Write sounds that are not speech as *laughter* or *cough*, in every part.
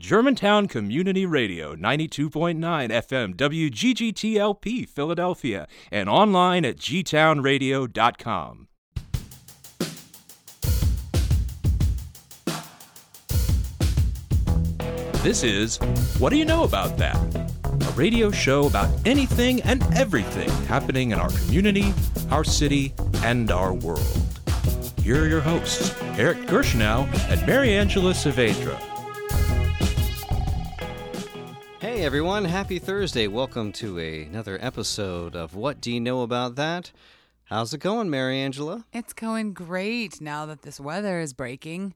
Germantown Community Radio, 92.9 FM, WGGTLP, Philadelphia, and online at gtownradio.com. This is What Do You Know About That? A radio show about anything and everything happening in our community, our city, and our world. Here are your hosts, Eric Gershnow and Mary Angela Saavedra. Hey everyone, happy Thursday. Welcome to another episode of What Do You Know About That? How's it going, Mary Angela? It's going great now that this weather is breaking.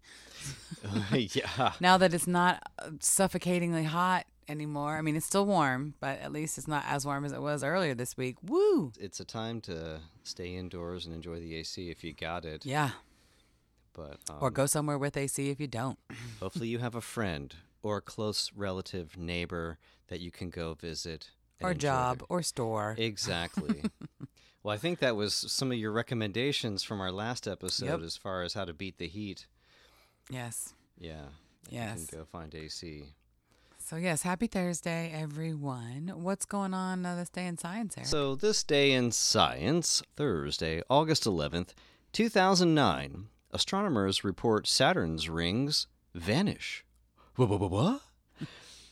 *laughs* yeah. Now that it's not uh, suffocatingly hot anymore. I mean, it's still warm, but at least it's not as warm as it was earlier this week. Woo! It's a time to stay indoors and enjoy the AC if you got it. Yeah. But um, Or go somewhere with AC if you don't. hopefully you have a friend or a close relative, neighbor that you can go visit. Or job their- or store. Exactly. *laughs* well, I think that was some of your recommendations from our last episode Yep. as far as how to beat the heat. Yes. Yeah. Yes. You can go find AC. So, yes, happy Thursday, everyone. What's going on uh, this day in science, Eric? So, this day in science, Thursday, August 11th, 2009, astronomers report Saturn's rings vanish. What?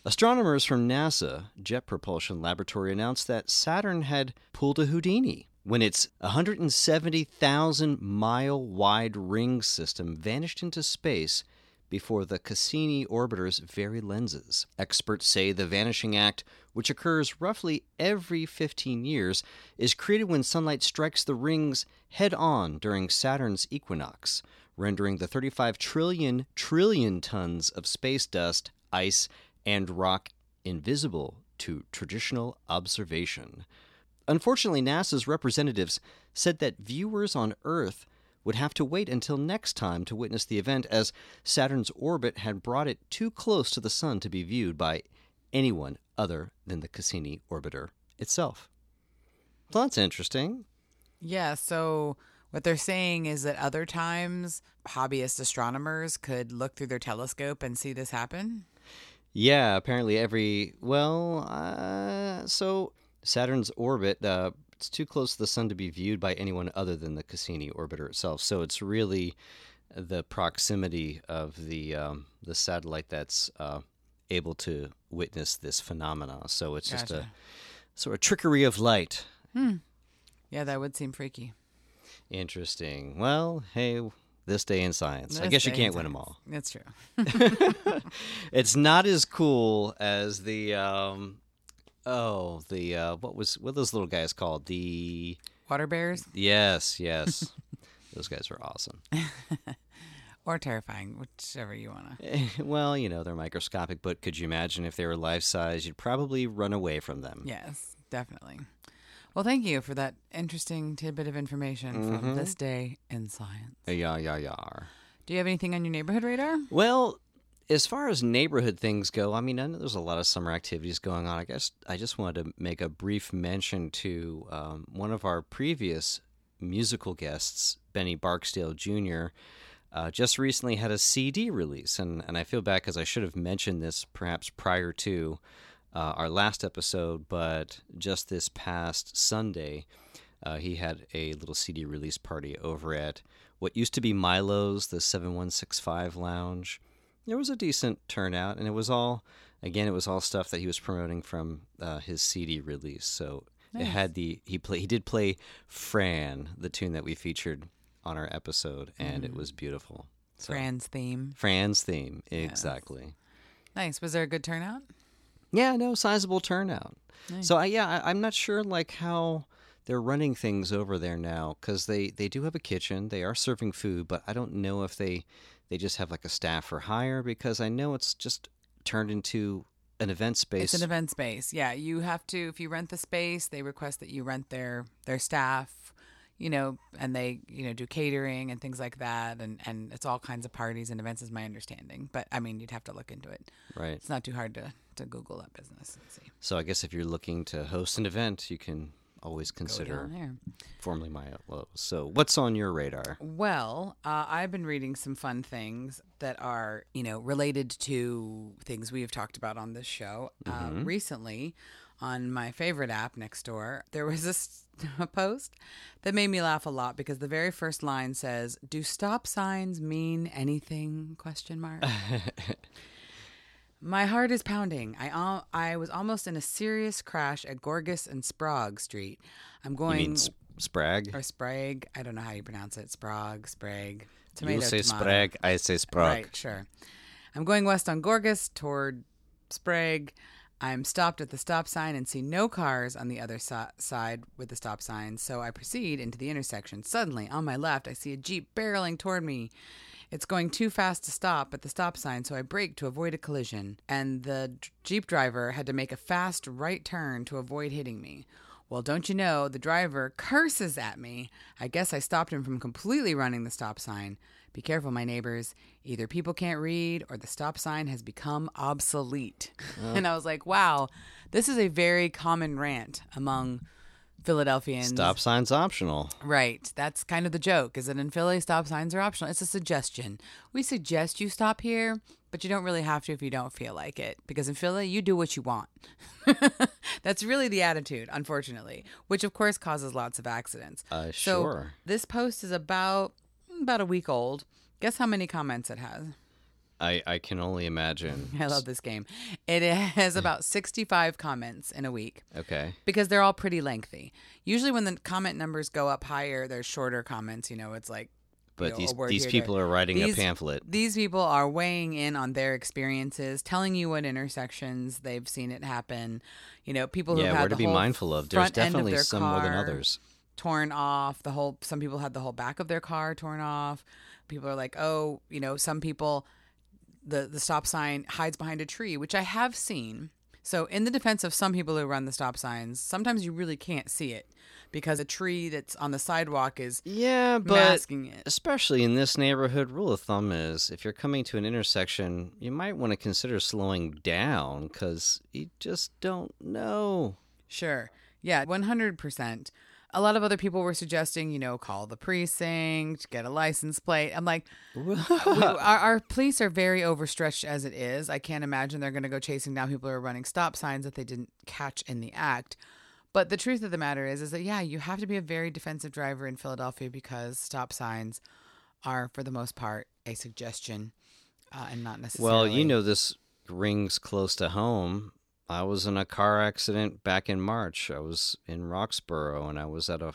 Astronomers from NASA Jet Propulsion Laboratory announced that Saturn had pulled a Houdini when its 170,000 mile wide ring system vanished into space before the Cassini orbiter's very lenses. Experts say the vanishing act, which occurs roughly every 15 years, is created when sunlight strikes the rings head on during Saturn's equinox, rendering the 35 trillion trillion tons of space dust, ice, and rock invisible to traditional observation. Unfortunately, NASA's representatives said that viewers on Earth would have to wait until next time to witness the event, as Saturn's orbit had brought it too close to the Sun to be viewed by anyone other than the Cassini orbiter itself. Well, that's interesting. Yeah, so what they're saying is that other times hobbyist astronomers could look through their telescope and see this happen. Yeah, apparently every well, uh, so Saturn's orbit uh, it's too close to the sun to be viewed by anyone other than the Cassini orbiter itself. So it's really the proximity of the um, the satellite that's uh, able to witness this phenomena. So it's just a sort of trickery of light. Hmm. Yeah, that would seem freaky. Interesting. Well, hey, this day in science. I guess you can't win them all. That's true. *laughs* *laughs* It's not as cool as the um, oh the uh, what was what are those little guys called the Water bears Yes, yes. *laughs* Those guys are awesome. or terrifying, whichever you want to. Eh, well, you know, they're microscopic, but could you imagine if they were life size? You'd probably run away from them. Yes, definitely. Well, thank you for that interesting tidbit of information Mm-hmm. from this day in science. Yeah, yeah, yeah. Do you have anything on your neighborhood radar? Well, as far as neighborhood things go, I mean, I know there's a lot of summer activities going on. I guess I just wanted to make a brief mention to um, one of our previous musical guests, Benny Barksdale Jr. Uh, just recently had a CD release, and, and I feel bad because I should have mentioned this perhaps prior to uh, our last episode, but just this past Sunday, uh, he had a little CD release party over at what used to be Milo's, the 7165 Lounge. There was a decent turnout, and it was all, again, it was all stuff that he was promoting from uh, his CD release. So it had the he play he did play Fran, the tune that we featured on our episode, and it was beautiful. So, Fran's theme. Fran's theme, exactly. Nice. Was there a good turnout? Yeah, no, sizable turnout. So I, yeah, I, I'm not sure like how they're running things over there now because they they do have a kitchen. They are serving food, but I don't know if they they just have like a staff for hire because I know it's just turned into an event space. It's an event space. Yeah, you have to if you rent the space, they request that you rent their their staff, you know, and they, you know, do catering and things like that and and it's all kinds of parties and events is my understanding. But I mean, you'd have to look into it. right. It's not too hard to to google that business and see. So I guess if you're looking to host an event, you can always consider formerly my lows. So, what's on your radar? Well, uh, I've been reading some fun things that are, you know, related to things we have talked about on this show. Uh, recently, on my favorite app, Nextdoor, there was this *laughs* a post that made me laugh a lot because the very first line says, "Do stop signs mean anything?" Question mark. My heart is pounding. I al- I was almost in a serious crash at Gorgas and Sprague Street. I'm You going mean sp- Sprague? or Sprague. I don't know how you pronounce it. Sprague, Sprague. Tomato, You say tomato. Sprague, I say Sprague. Right, sure. I'm going west on Gorgas toward Sprague. I'm stopped at the stop sign and see no cars on the other si- side with the stop sign, so I proceed into the intersection. Suddenly, on my left, I see a Jeep barreling toward me. It's going too fast to stop at the stop sign, so I brake to avoid a collision, and the Jeep driver had to make a fast right turn to avoid hitting me. Well, don't you know, the driver curses at me. I guess I stopped him from completely running the stop sign. Be careful, my neighbors. Either people can't read or the stop sign has become obsolete. *laughs* And I was like, wow, this is a very common rant among Philadelphians. Stop signs optional. Right. That's kind of the joke, is that in Philly, stop signs are optional. It's a suggestion. We suggest you stop here, but you don't really have to if you don't feel like it. Because in Philly, you do what you want. *laughs* That's really the attitude, unfortunately, which of course causes lots of accidents. Uh, So sure. this post is about about a week old. Guess how many comments it has? I, I can only imagine. *laughs* I love this game. It has about *laughs* 65 comments in a week Okay. because they're all pretty lengthy. Usually, when the comment numbers go up higher, there's shorter comments. You know, it's like. you But know, these these people there. are writing These- a pamphlet. These people are weighing in on their experiences, telling you what intersections they've seen it happen. You know, people who Yeah, the to be mindful of. There's of definitely their some more than others. torn off. The whole some people had the whole back of their car torn off. People are like, oh, you know, some people the the stop sign hides behind a tree, which I have seen. So in the defense of some people who run the stop signs, sometimes you really can't see it because a tree that's on the sidewalk is Yeah, but masking it. especially in this neighborhood, rule of thumb is if you're coming to an intersection, you might want to consider slowing down because you just don't know. Sure. Yeah, 100%. A lot of other people were suggesting, you know, call the precinct, get a license plate. I'm like, we, *laughs* our, our police are very overstretched as it is. I can't imagine they're going to go chasing down people who are running stop signs that they didn't catch in the act. But the truth of the matter is, is that yeah, you have to be a very defensive driver in Philadelphia because stop signs are, for the most part, a suggestion uh, and not necessarily. Well, you know, this rings close to home. I was in a car accident back in March. I was in Roxborough and I was at a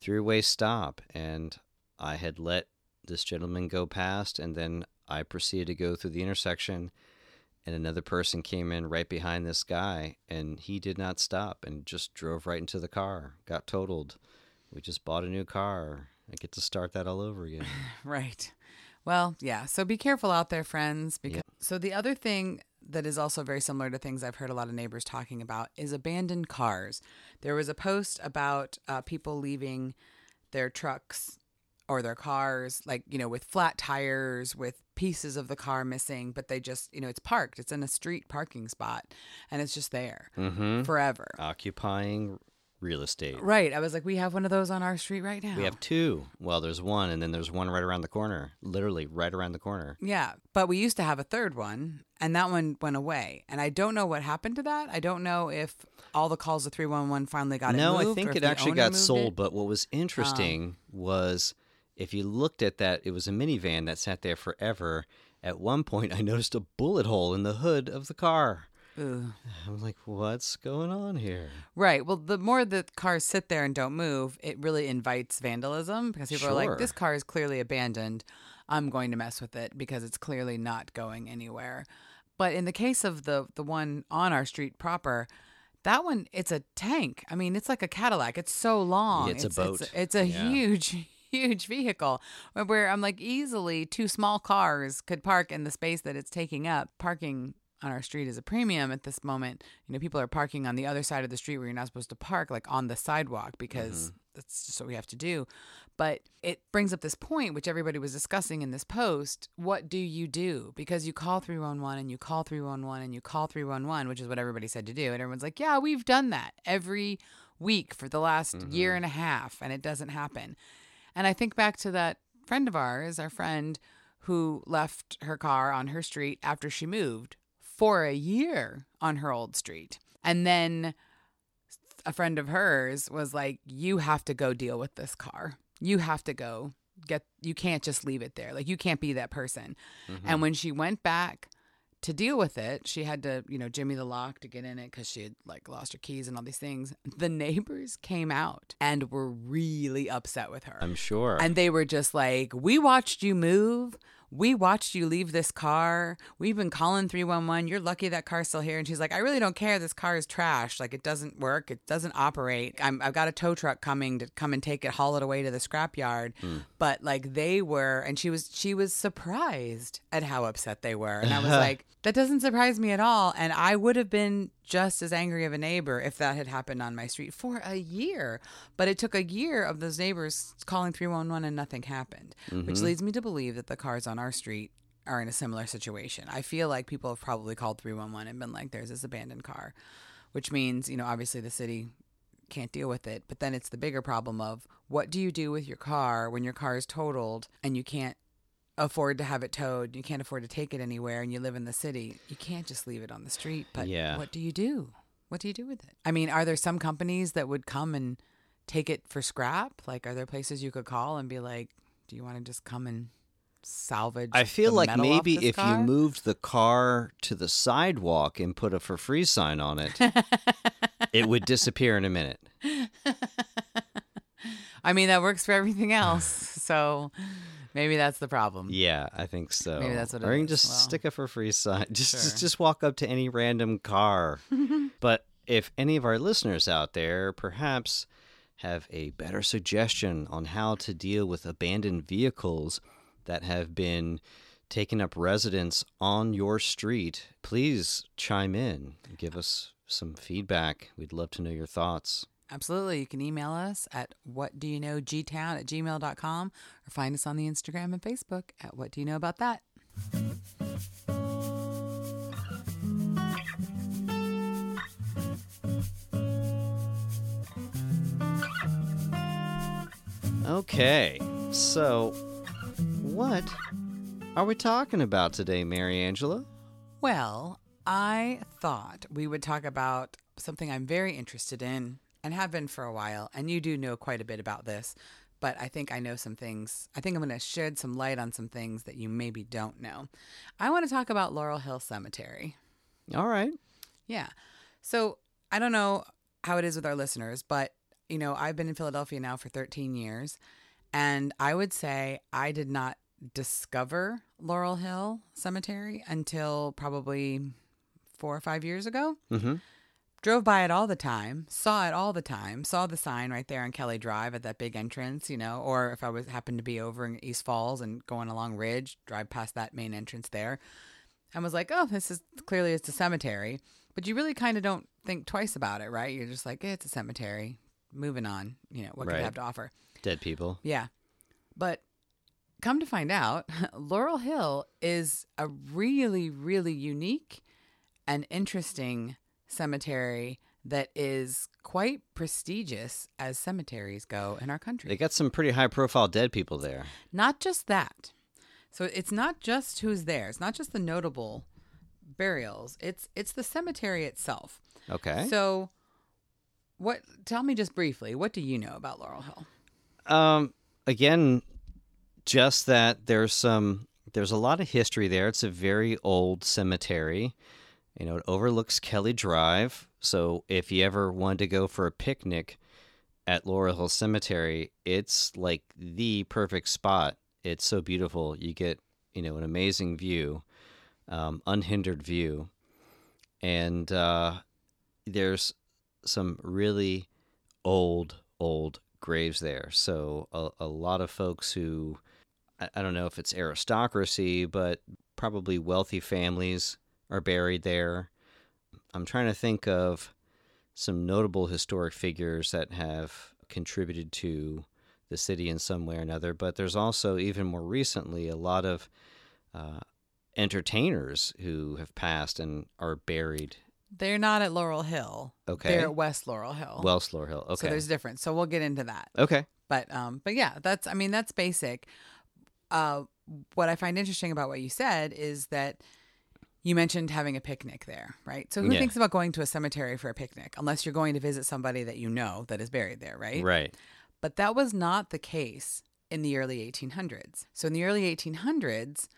three way stop and I had let this gentleman go past and then I proceeded to go through the intersection and another person came in right behind this guy and he did not stop and just drove right into the car, got totaled. We just bought a new car. I get to start that all over again. *laughs* Right. Well, yeah. So be careful out there, friends. Because so the other thing that is also very similar to things I've heard a lot of neighbors talking about is abandoned cars. There was a post about uh, people leaving their trucks or their cars, like you know, with flat tires, with pieces of the car missing, but they just you know it's parked. It's in a street parking spot, and it's just there mm-hmm. forever. Occupying real estate. Right. I was like, we have one of those on our street right now. We have two. Well, there's one, and then there's one right around the corner. Literally right around the corner. Yeah, but we used to have a third one, and that one went away. And I don't know what happened to that. I don't know if all the calls to 311 finally got no, it moved. I think it actually got sold. it. Um, But what was interesting was if you looked at that, it was a minivan that sat there forever. At one point, I noticed a bullet hole in the hood of the car. Ugh. I'm like, what's going on here? Right. Well, the more the cars sit there and don't move, it really invites vandalism because people are like, this car is clearly abandoned. I'm going to mess with it because it's clearly not going anywhere. But in the case of the the one on our street proper, that one it's a tank. I mean, it's like a Cadillac. It's so long. It's a boat. It's, it's a Yeah. huge *laughs* huge vehicle where I'm like easily two small cars could park in the space that it's taking up. Parking on our street is a premium at this moment. You know, people are parking on the other side of the street where you're not supposed to park, like on the sidewalk, because Mm-hmm. that's just what we have to do. But it brings up this point, which everybody was discussing in this post. What do you do? Because you call 311 and you call 311 and you call 311, which is what everybody said to do. And everyone's like, yeah, we've done that every week for the last year and a half, and it doesn't happen. And I think back to that friend of ours, our friend who left her car on her street after she moved for a year on her old street. And then a friend of hers was like, You have to go deal with this car. You have to go get, you can't just leave it there. Like, you can't be that person. Mm-hmm. And when she went back to deal with it, she had to, you know, jimmy the lock to get in it because she had like lost her keys and all these things. The neighbors came out and were really upset with her. I'm sure. And they were just like, We watched you move. We watched you leave this car. We've been calling 311. You're lucky that car's still here. And she's like, I really don't care. This car is trash. Like, it doesn't work. It doesn't operate. I'm, I've got a tow truck coming to come and take it, haul it away to the scrapyard. Hmm. But like, they were, and she was, she was surprised at how upset they were. And I was *laughs* like, that doesn't surprise me at all. And I would have been just as angry of a neighbor if that had happened on my street for a year. But it took a year of those neighbors calling 311 and nothing happened, which mm-hmm. leads me to believe that the cars on our street are in a similar situation. I feel like people have probably called 311 and been like, there's this abandoned car, which means, you know, obviously the city can't deal with it. But then it's the bigger problem of what do you do with your car when your car is totaled and you can't afford to have it towed, you can't afford to take it anywhere, and you live in the city, you can't just leave it on the street. But Yeah. what do you do? What do you do with it? I mean, are there some companies that would come and take it for scrap? Like, are there places you could call and be like, do you want to just come and salvage? I feel like maybe if car? you moved the car to the sidewalk and put a for free sign on it, it would disappear in a minute. *laughs* I mean, that works for everything else. So maybe that's the problem. Yeah, I think so. Maybe that's what it or you can is. just Well, stick a for free sign. *laughs* Just, sure. just just walk up to any random car. *laughs* but if any of our listeners out there perhaps have a better suggestion on how to deal with abandoned vehicles that have been taking up residence on your street, please chime in. Give us some feedback. We'd love to know your thoughts. Absolutely. You can email us at what do you know gtown at gmail.com or find us on the Instagram and Facebook at what do you know about that. Okay, so what are we talking about today, Mary Angela? Well, I thought we would talk about something I'm very interested in and have been for a while. And you do know quite a bit about this, but I think I know some things. I think I'm going to shed some light on some things that you maybe don't know. I want to talk about Laurel Hill Cemetery. All right. Yeah. So I don't know how it is with our listeners, but you know, I've been in Philadelphia now for 13 years, and I would say I did not discover Laurel Hill Cemetery until probably four or five years ago. Mm-hmm. Drove by it all the time, saw it all the time, saw the sign right there on Kelly Drive at that big entrance, you know, or if I was happened to be over in East Falls and going along Ridge, drive past that main entrance there, and was like, oh, this is clearly it's a cemetery. But you really kind of don't think twice about it, right? You're just like, eh, it's a cemetery. Moving on, you know, what could Right. it have to offer? Dead people. Yeah. But come to find out, *laughs* Laurel Hill is a really, really unique and interesting cemetery that is quite prestigious as cemeteries go in our country. They got some pretty high profile dead people there. Not just that. So it's not just who's there. It's not just the notable burials. It's it's the cemetery itself. Okay. So what tell me just briefly, what do you know about Laurel Hill? Um, again, just that there's some there's a lot of history there. It's a very old cemetery. You know, it overlooks Kelly Drive. So if you ever wanted to go for a picnic at Laurel Hill Cemetery, it's like the perfect spot. It's so beautiful. You get, you know, an amazing view, um, unhindered view. And uh, there's some really old, old graves there. So a, a lot of folks who, I, I don't know if it's aristocracy, but probably wealthy families are buried there. I'm trying to think of some notable historic figures that have contributed to the city in some way or another. But there's also, even more recently, a lot of uh, entertainers who have passed and are buried. They're not at Laurel Hill. Okay. They're at West Laurel Hill. West Laurel Hill. Okay. So there's a difference. So we'll get into that. okay. But um, but yeah, that's I mean that's basic. Uh, what I find interesting about what you said is that you mentioned having a picnic there, right? So who Yeah. thinks about going to a cemetery for a picnic unless you're going to visit somebody that you know that is buried there, right? Right. But that was not the case in the early 1800s. So in the early 1800s,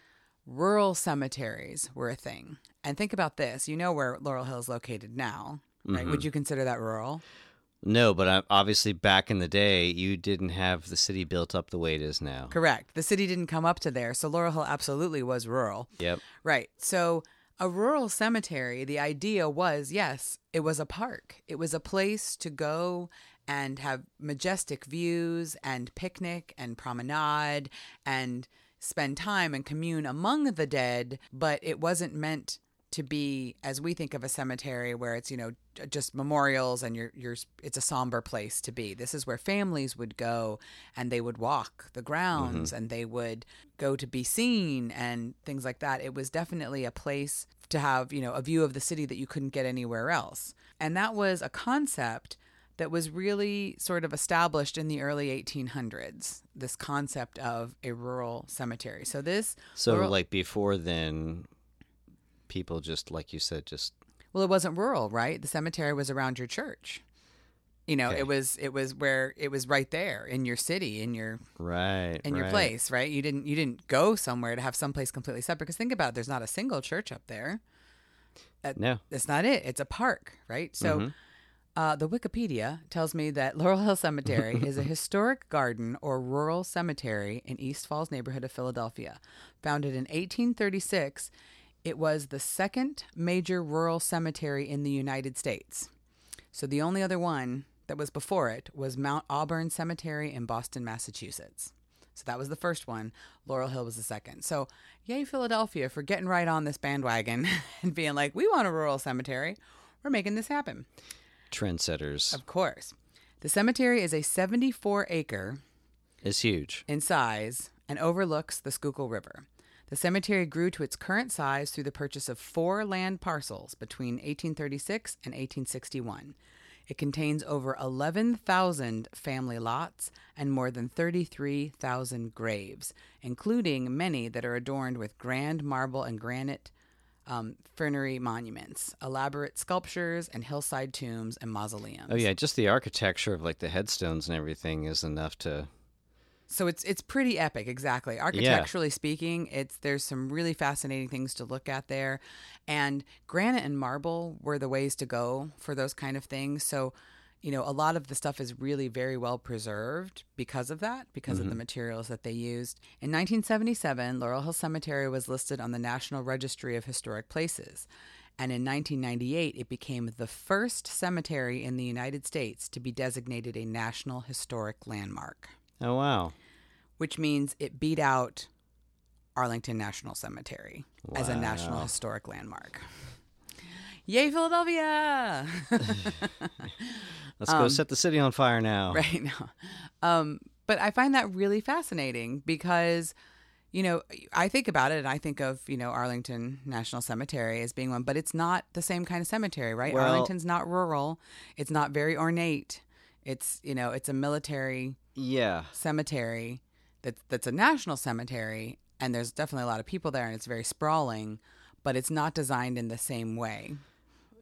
rural cemeteries were a thing. And think about this. You know where Laurel Hill is located now, right? Mm-hmm. Would you consider that rural? No, but obviously back in the day, you didn't have the city built up the way it is now. Correct. The city didn't come up to there. So Laurel Hill absolutely was rural. Yep. Right. So a rural cemetery, the idea was yes, it was a park. It was a place to go and have majestic views and picnic and promenade and spend time and commune among the dead, but it wasn't meant to be as we think of a cemetery where it's you know just memorials and you're you're it's a somber place to be. This is where families would go and they would walk the grounds mm-hmm. and they would go to be seen and things like that. It was definitely a place to have you know a view of the city that you couldn't get anywhere else. And that was a concept that was really sort of established in the early 1800s this concept of a rural cemetery. So this So, rural- like before then, people just, like you said, just Well, it wasn't rural, right? The cemetery was around your church. You know, Okay. it was it was where it was right there in your city, in your right in your place, right? You didn't you didn't go somewhere to have someplace completely separate. Because think about it, there's not a single church up there. No. That's not it. It's a park, right? So, uh, the Wikipedia tells me that Laurel Hill Cemetery *laughs* is a historic garden or rural cemetery in East Falls neighborhood of Philadelphia. Founded in 1836, it was the second major rural cemetery in the United States. So, the only other one that was before it was Mount Auburn Cemetery in Boston, Massachusetts. So that was the first one. Laurel Hill was the second. So, yay, Philadelphia, for getting right on this bandwagon *laughs* and being like, we want a rural cemetery. We're making this happen. Trendsetters Of course. The cemetery is a 74 acre is huge. in size and overlooks the Schuylkill River. The cemetery grew to its current size through the purchase of four land parcels between 1836 and 1861. It contains over 11,000 family lots and more than 33,000 graves, including many that are adorned with grand marble and granite um, funerary monuments, elaborate sculptures, and hillside tombs and mausoleums. Oh yeah, just the architecture of like the headstones and everything is enough to. So it's it's pretty epic, exactly. Architecturally speaking, it's there's some really fascinating things to look at there, and granite and marble were the ways to go for those kind of things. So, you know, a lot of the stuff is really very well preserved because of that, because of the mm-hmm. materials that they used. In 1977, Laurel Hill Cemetery was listed on the National Registry of Historic Places. And in 1998, it became the first cemetery in the United States to be designated a National Historic Landmark Oh wow. which means it beat out Arlington National Cemetery as a National Historic Landmark. Yay, Philadelphia! *laughs* Let's go set the city on fire now. *laughs* right now. Um, but I find that really fascinating because, you know, I think about it and I think of, you know, Arlington National Cemetery as being one, but it's not the same kind of cemetery, right? Well- Arlington's not rural, it's not very ornate. It's, you know, it's a military Yeah. cemetery that's that's a national cemetery and there's definitely a lot of people there and it's very sprawling but it's not designed in the same way.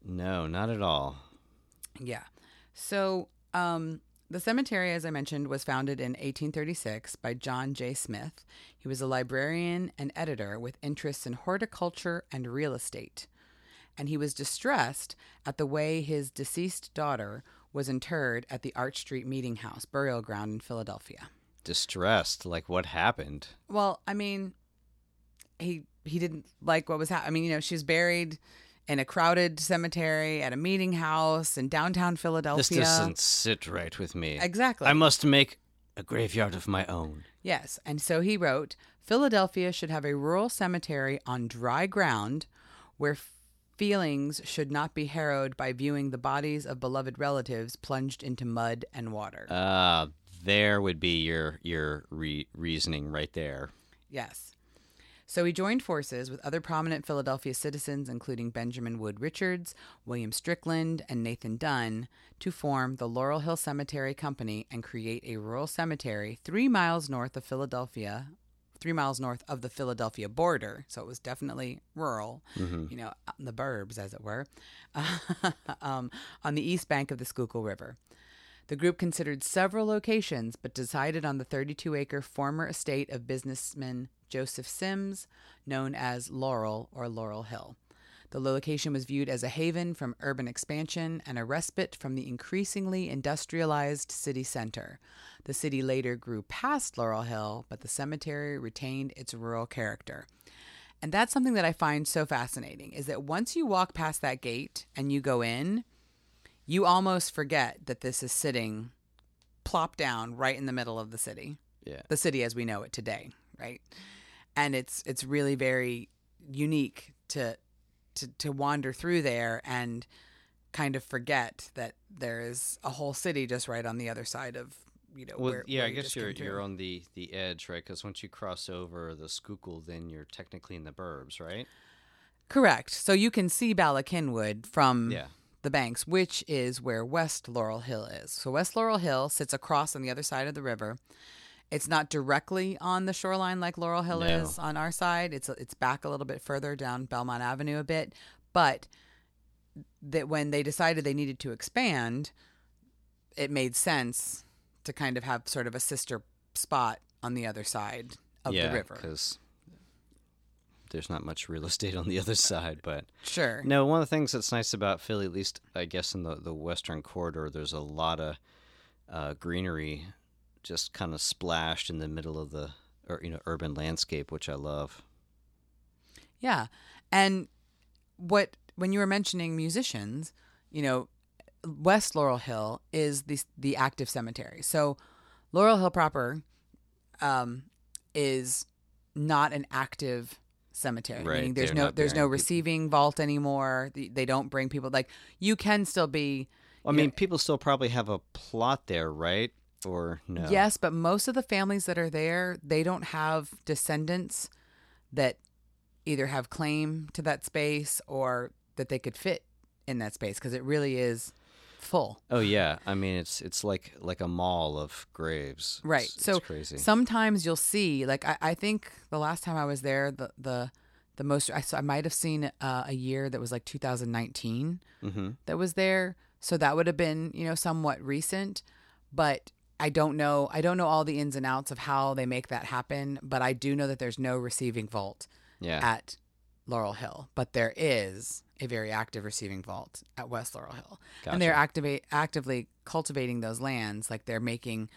No, not at all. yeah. So um the cemetery as i mentioned was founded in 1836 by john j. Smith. He was a librarian and editor with interests in horticulture and real estate. And he was distressed at the way his deceased daughter was interred at the arch street meeting house burial ground in philadelphia Distressed. Like what happened? Well, I mean, he he didn't like what was happening. I mean, you know, she was buried in a crowded cemetery at a meeting house in downtown Philadelphia. This doesn't sit right with me. Exactly. I must make a graveyard of my own. Yes, and so he wrote, Philadelphia should have a rural cemetery on dry ground where Feelings should not be harrowed by viewing the bodies of beloved relatives plunged into mud and water. Uh, there would be your your re- reasoning right there. Yes. So he joined forces with other prominent Philadelphia citizens, including Benjamin Wood Richards, William Strickland, and Nathan Dunn, to form the Laurel Hill Cemetery Company and create a rural cemetery three miles north of Philadelphia, three miles north of the Philadelphia border. So it was definitely rural, you know, in the burbs, as it were, *laughs* um, on the east bank of the Schuylkill River. The group considered several locations, but decided on the 32 acre former estate of businessman Joseph Sims, known as Laurel or Laurel Hill. The location was viewed as a haven from urban expansion and a respite from the increasingly industrialized city center. The city later grew past Laurel Hill, but the cemetery retained its rural character. And that's something that I find so fascinating is that once you walk past that gate and you go in, you almost forget that this is sitting plop down right in the middle of the city. Yeah. The city as we know it today, right? And it's it's really very unique to to to wander through there and kind of forget that there is a whole city just right on the other side of you know Well, where, yeah, where I you guess you're you're on the the edge, right? Because once you cross over the Schuylkill, then you're technically in the burbs, right? correct so you can see Bala Cynwyd from Yeah. the banks which is where West Laurel Hill is so West Laurel Hill sits across on the other side of the river it's not directly on the shoreline like Laurel Hill No. is on our side it's it's back a little bit further down Belmont Avenue a bit but that when they decided they needed to expand it made sense to kind of have sort of a sister spot on the other side of yeah, the river because there's not much real *laughs* estate on the other side. But sure no, one of the things that's nice about Philly, at least I guess in the the western corridor, there's a lot of uh, greenery, just kind of splashed in the middle of the or you know urban landscape, which I love. Yeah. And what when you were mentioning musicians, you know, West Laurel Hill is the the active cemetery. So Laurel Hill proper um, is not an active cemetery. Right, Meaning there's they're no there's no burying people. receiving vault anymore. The- They don't bring people like you can still be I mean, know, people still probably have a plot there, right? Or no? Yes, but most of the families that are there, they don't have descendants that either have claim to that space or that they could fit in that space because it really is full. Oh yeah. I mean, it's it's like like a mall of graves. Right. It's, it's so crazy. sometimes you'll see, like I, I think the last time I was there, the the the most I, I might have seen uh, a year that was like 2019 mm-hmm. that was there. So that would have been, you know, somewhat recent, but I don't know. I don't know all the ins and outs of how they make that happen, but I do know that there's no receiving vault Yeah. at Laurel Hill, but there is a very active receiving vault at West Laurel Hill, and they're Gotcha. activate actively cultivating those lands. Like they're making,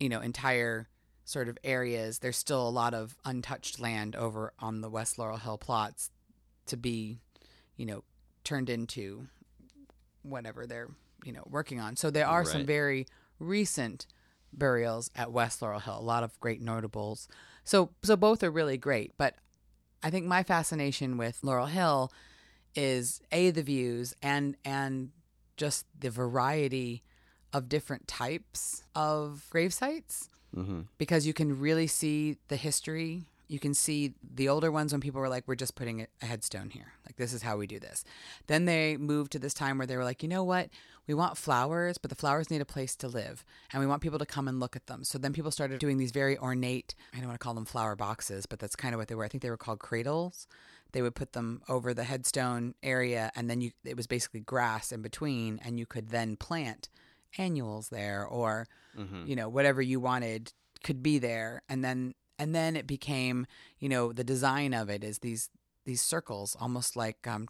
you know, entire sort of areas. There's still a lot of untouched land over on the West Laurel Hill plots to be, you know, turned into whatever they're you know working on. So there are some very recent burials at West Laurel Hill. A lot of great notables. So so both are really great, but I think my fascination with Laurel Hill is a the views and and just the variety of different types of grave sites mm-hmm. because you can really see the history. You can see the older ones when people were like, we're just putting a headstone here. Like, this is how we do this. Then they moved to this time where they were like, you know what? We want flowers, but the flowers need a place to live. And we want people to come and look at them. So then people started doing these very ornate, I don't want to call them flower boxes, but that's kind of what they were. I think they were called cradles. They would put them over the headstone area, and then you it was basically grass in between, and you could then plant annuals there or Mm-hmm. you know whatever you wanted could be there and then and then it became you know the design of it is these these circles almost like um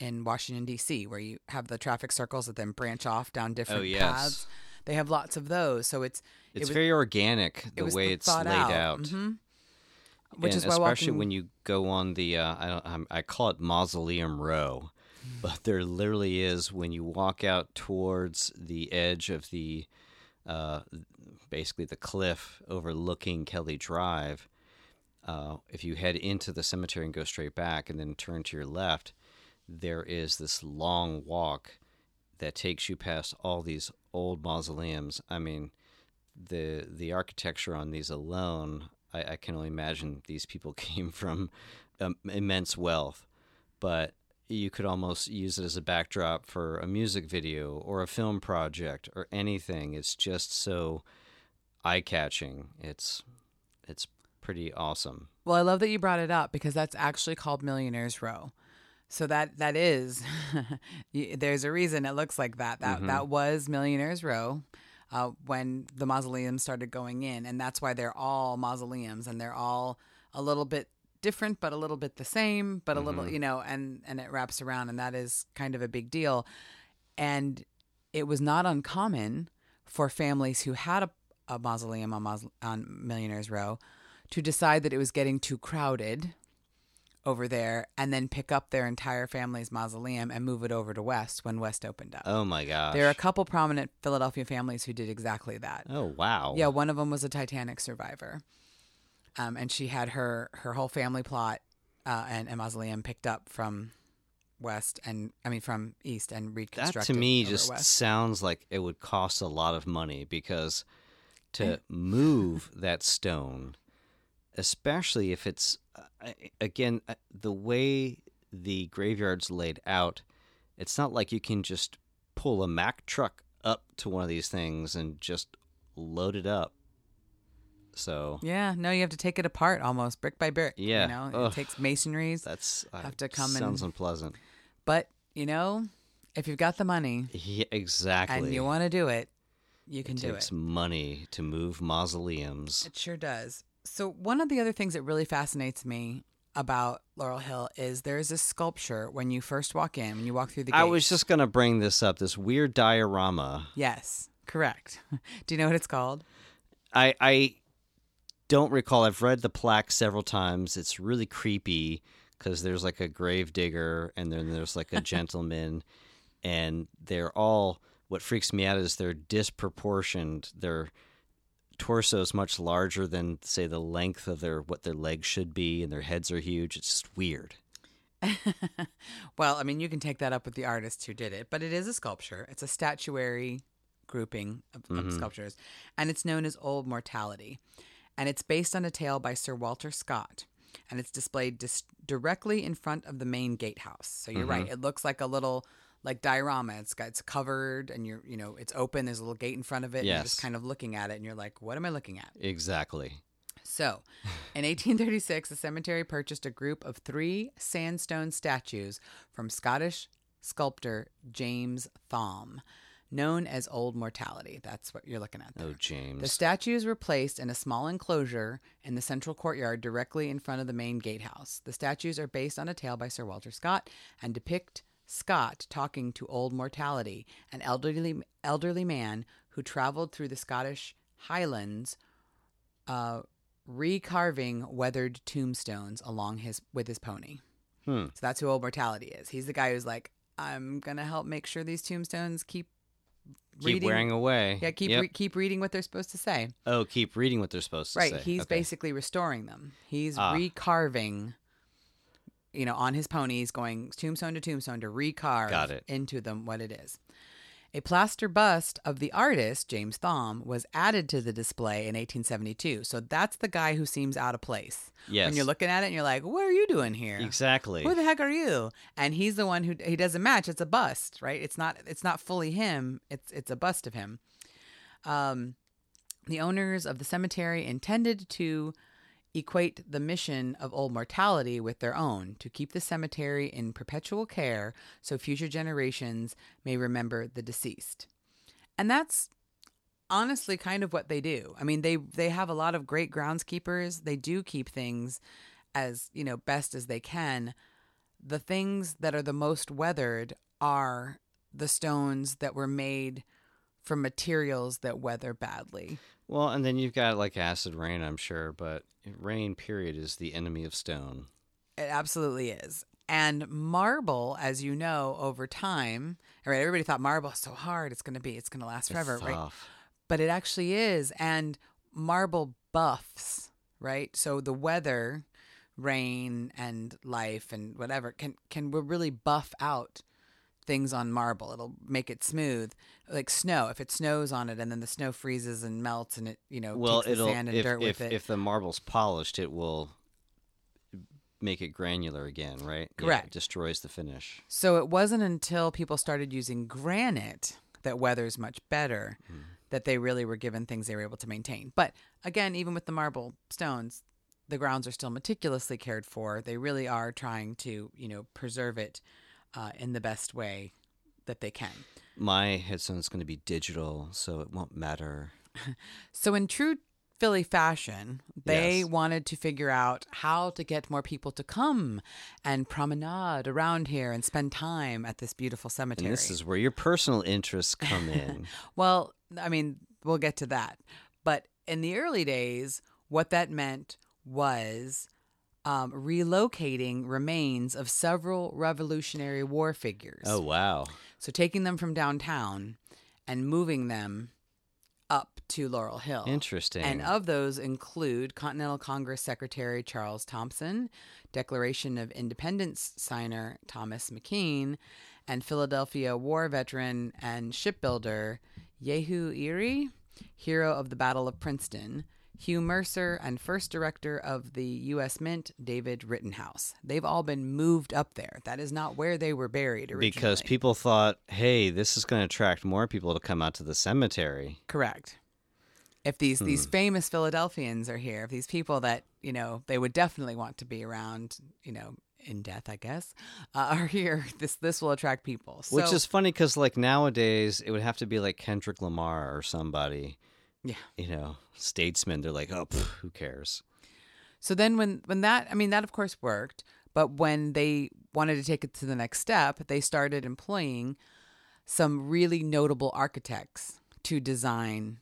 in Washington D.C. where you have the traffic circles that then branch off down different Oh, yes. paths they have lots of those so it's it It's was- very organic the was way it's laid out. Mhm. which and is why especially walking, when you go on the uh, I don't um, I call it Mausoleum Row, Hmm. but there literally is when you walk out towards the edge of the uh, basically the cliff overlooking Kelly Drive. Uh, if you head into the cemetery and go straight back and then turn to your left, there is this long walk that takes you past all these old mausoleums. I mean, the the architecture on these alone, I, I can only imagine these people *laughs* came from um, immense wealth, but you could almost use it as a backdrop for a music video or a film project or anything. It's just so eye catching. It's it's pretty awesome. Well, I love that you brought it up because that's actually called Millionaires Row. So that that is *laughs* there's a reason it looks like that. That that was Millionaires Row. Uh, when the mausoleums started going in, and that's why they're all mausoleums, and they're all a little bit different, but a little bit the same, but a little, you know, and and it wraps around, and that is kind of a big deal. And it was not uncommon for families who had a, a mausoleum on, Maus- on Millionaires Row to decide that it was getting too crowded over there and then pick up their entire family's mausoleum and move it over to West when West opened up. Oh my gosh. There are a couple prominent Philadelphia families who did exactly that. Oh wow. Yeah, one of them was a Titanic survivor, um, and she had her her whole family plot uh, and a mausoleum picked up from West and I mean from East and reconstructed. That to me just West. sounds like it would cost a lot of money because to move that stone, especially if it's uh, again uh, the way the graveyard's laid out, it's not like you can just pull a Mack truck up to one of these things and just load it up. So Yeah, no, you have to take it apart almost brick by brick. Yeah. you know, Ugh. it takes masonries, that's uh, Have to come sounds and- unpleasant. but you know, if you've got the money Yeah, exactly. and you want to do it, you can it do takes it. Takes money to move mausoleums. It sure does. So one of the other things that really fascinates me about Laurel Hill is there's a sculpture when you first walk in, when you walk through the gate. I was just gonna bring this up. This weird diorama. Yes, correct. *laughs* do you know what it's called? I I don't recall. I've read the plaque several times. It's really creepy because there's like a grave digger and then there's like a *laughs* gentleman, and they're all. What freaks me out is they're disproportioned. Their torso is much larger than say the length of their what their legs should be, and their heads are huge. It's just weird. *laughs* Well, I mean, you can take that up with the artist who did it, but it is a sculpture. It's a statuary grouping of, of mm-hmm. sculptures, and it's known as Old Mortality. And it's based on a tale by Sir Walter Scott, and it's displayed dis- directly in front of the main gatehouse. So you're right; mm-hmm. it looks like a little like diorama. It's got it's covered, and you're you know it's open. There's a little gate in front of it. And you're just kind of looking at it, and you're like, "What am I looking at?" Exactly. So, in 1836, the cemetery purchased a group of three sandstone statues from Scottish sculptor James Thom, known as Old Mortality. That's what you're looking at oh, there. Oh, James. The statues were placed in a small enclosure in the central courtyard directly in front of the main gatehouse. The statues are based on a tale by Sir Walter Scott and depict Scott talking to old mortality, an elderly elderly man who traveled through the Scottish Highlands, uh, recarving weathered tombstones along his with his pony. Hmm. So that's who old mortality is. He's the guy who's like, I'm gonna help make sure these tombstones keep Keep reading- wearing away. yeah, keep Yep. re- keep reading what they're supposed to say. oh, keep reading what they're supposed to Right. say. Right. He's Okay. basically restoring them. He's Ah. recarving, you know, on his ponies, going tombstone to tombstone to recarve Got it. into them what it is. A plaster bust of the artist, James Thom, was added to the display in 1872. So that's the guy who seems out of place. Yes. When you're looking at it and you're like, what are you doing here? Exactly. Who the heck are you? And he's the one who he doesn't match. It's a bust, right? It's not it's not fully him. It's it's a bust of him. Um, the owners of the cemetery intended to equate the mission of old mortality with their own to keep the cemetery in perpetual care so future generations may remember the deceased. And that's honestly kind of what they do. I mean, they they have a lot of great groundskeepers. They do keep things as, you know, best as they can. The things that are the most weathered are the stones that were made from materials that weather badly. Well, and then you've got like acid rain, I'm sure, but rain, period, is the enemy of stone. It absolutely is. And marble, as you know, over time, all right, everybody thought marble is so hard, it's going to be, it's going to last forever, right? But it actually is. And marble buffs, right? So the weather rain and life and whatever can can really buff out things on marble. It'll make it smooth, like snow. If it snows on it, and then the snow freezes and melts, and it you know well, takes it'll sand and if dirt if, with it. if the marble's polished, it will make it granular again, right? Yeah, Correct. it destroys the finish. so it wasn't until people started using granite that weathers much better Hmm. that they really were given things they were able to maintain. But again, even with the marble stones, the grounds are still meticulously cared for. They really are trying to you know preserve it uh, in the best way that they can. My headstone's going to be digital, so it won't matter. *laughs* So, in true Philly fashion, they Yes. wanted to figure out how to get more people to come and promenade around here and spend time at this beautiful cemetery. And this is where your personal interests come in. *laughs* well, I mean, we'll get to that. But in the early days, what that meant was um, relocating remains of several Revolutionary War figures. oh wow! So, taking them from downtown and moving them up to Laurel Hill. Interesting. And of those include Continental Congress Secretary Charles Thomson, Declaration of Independence signer Thomas McKean, and Philadelphia war veteran and shipbuilder Jehu Eyre, hero of the Battle of Princeton, Hugh Mercer, and first director of the U.S. Mint, David Rittenhouse. They've all been moved up there. That is not where they were buried originally. because people thought, hey, this is going to attract more people to come out to the cemetery. Correct. If these these famous Philadelphians are here, if these people that you know they would definitely want to be around, you know, in death, I guess, uh, *laughs* are here, this this will attract people. So, Which is funny because, like, nowadays it would have to be like Kendrick Lamar or somebody, yeah. you know, statesmen, They're like, oh, pff, who cares? So then when when that I mean that of course worked, but when they wanted to take it to the next step, they started employing some really notable architects to design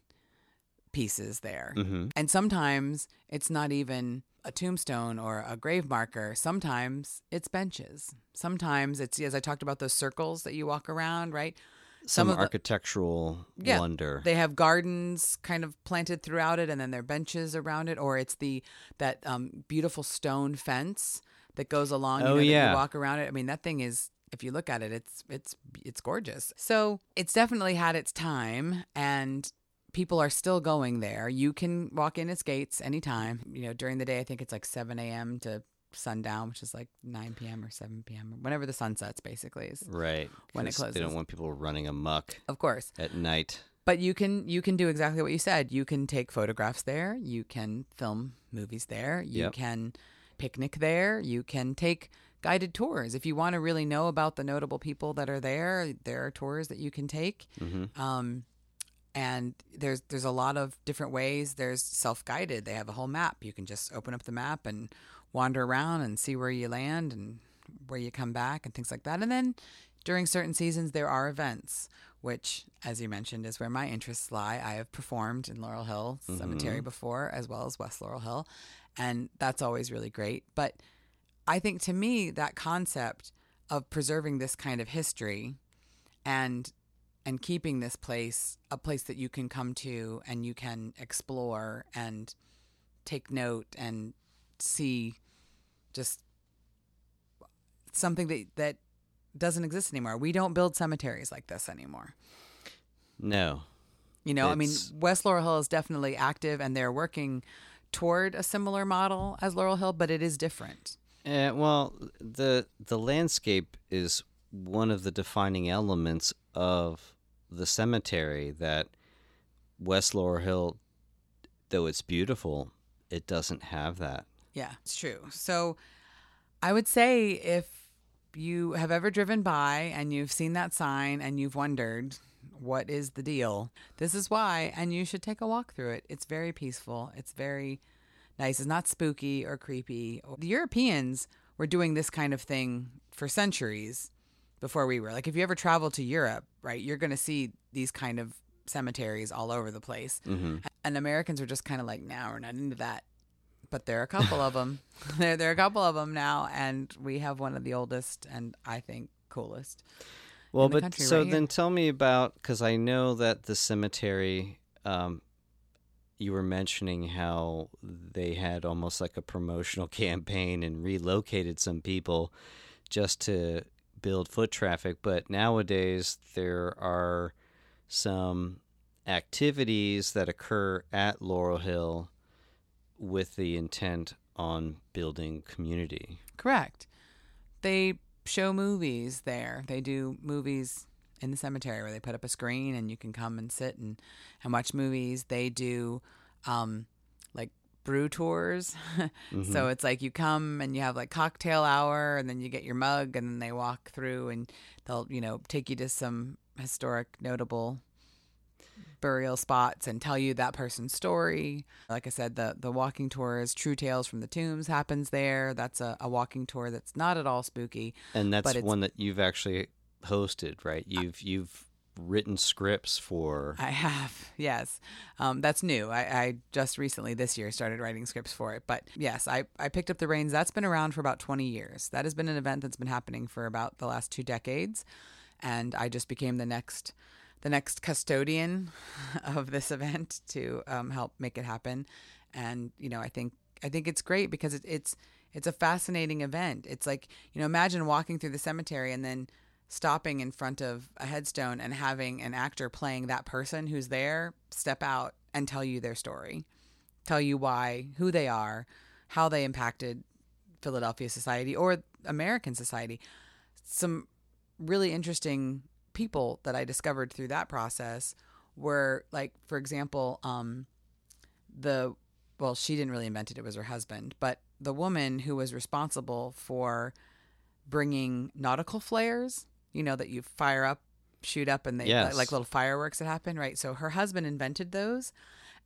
pieces there. hmm And sometimes it's not even a tombstone or a grave marker. Sometimes it's benches. Sometimes it's as I talked about those circles that you walk around, right? Some, of the- architectural Yeah, wonder. They have gardens kind of planted throughout it, and then there are benches around it, or it's the that um, beautiful stone fence that goes along. You Oh, know, yeah. you walk around it. I mean, that thing is. If you look at it, it's it's it's gorgeous. So it's definitely had its time, and people are still going there. You can walk in its gates anytime. You know, during the day, I think it's like 7 a.m. to sundown, which is like 9 p.m. or 7 p.m. or whenever the sun sets, basically. Is right. when it closes, They don't want people running amok of course. at night. But you can you can do exactly what you said. You can take photographs there. You can film movies there. You Yep. can picnic there. You can take guided tours if you want to really know about the notable people that are there. There are tours that you can take. hmm Um, and there's there's a lot of different ways. There's self guided. They have a whole map. You can just open up the map and wander around and see where you land and where you come back and things like that. And then during certain seasons, there are events, which, as you mentioned, is where my interests lie. I have performed in Laurel Hill Cemetery mm-hmm. before, as well as West Laurel Hill, and that's always really great. But I think to me, that concept of preserving this kind of history and and keeping this place a place that you can come to and you can explore and take note and see just something that that doesn't exist anymore. We don't build cemeteries like this anymore. No. You know, I mean, West Laurel Hill is definitely active and they're working toward a similar model as Laurel Hill, but it is different. Uh, well, the the landscape is one of the defining elements of the cemetery. That West Laurel Hill, though it's beautiful, it doesn't have that. Yeah, it's true. So I would say if you have ever driven by and you've seen that sign and you've wondered what is the deal, this is why, and you should take a walk through it. It's very peaceful. It's very nice. It's not spooky or creepy. The Europeans were doing this kind of thing for centuries before we were. Like if you ever travel to Europe, right, you're going to see these kind of cemeteries all over the place. hmm And Americans are just kind of like, "No, we're not into that." But there are a couple of them. *laughs* *laughs* there, there are a couple of them now, and we have one of the oldest and I think coolest. Well, but country so right then tell me about because I know that the cemetery, um, you were mentioning how they had almost like a promotional *laughs* campaign and relocated some people just to build foot traffic. But nowadays, there are some activities that occur at Laurel Hill with the intent on building community. Correct. They show movies there. They do movies in the cemetery where they put up a screen and you can come and sit and, and watch movies. They do um, like brew tours. *laughs* So it's like you come and you have like cocktail hour and then you get your mug and then they walk through and they'll, you know, take you to some historic notable burial spots and tell you that person's story. Like I said, the the walking tour is True Tales from the Tombs happens there. That's a, a walking tour that's not at all spooky. And that's one that you've actually hosted, right? You've you've written scripts for I have, *laughs* yes. Um, that's new. I, I just recently this year started writing scripts for it. But yes, I, I picked up the reins. That's been around for about 20 years. That has been an event that's been happening for about the last two decades. And I just became the next the next custodian *laughs* of this event to um, help make it happen. And you know, I think I think it's great because it, it's it's a fascinating event. It's like you know, imagine walking through the cemetery and then stopping in front of a headstone and having an actor playing that person who's there step out and tell you their story, tell you why, who they are, how they impacted Philadelphia society or American society. Some really interesting people that I discovered through that process were like, for example, um, the well, she didn't really invent it; it was her husband, but the woman who was responsible for bringing nautical flares, you know, that you fire up, shoot up, and they Yes. like little fireworks that happen, right? So her husband invented those,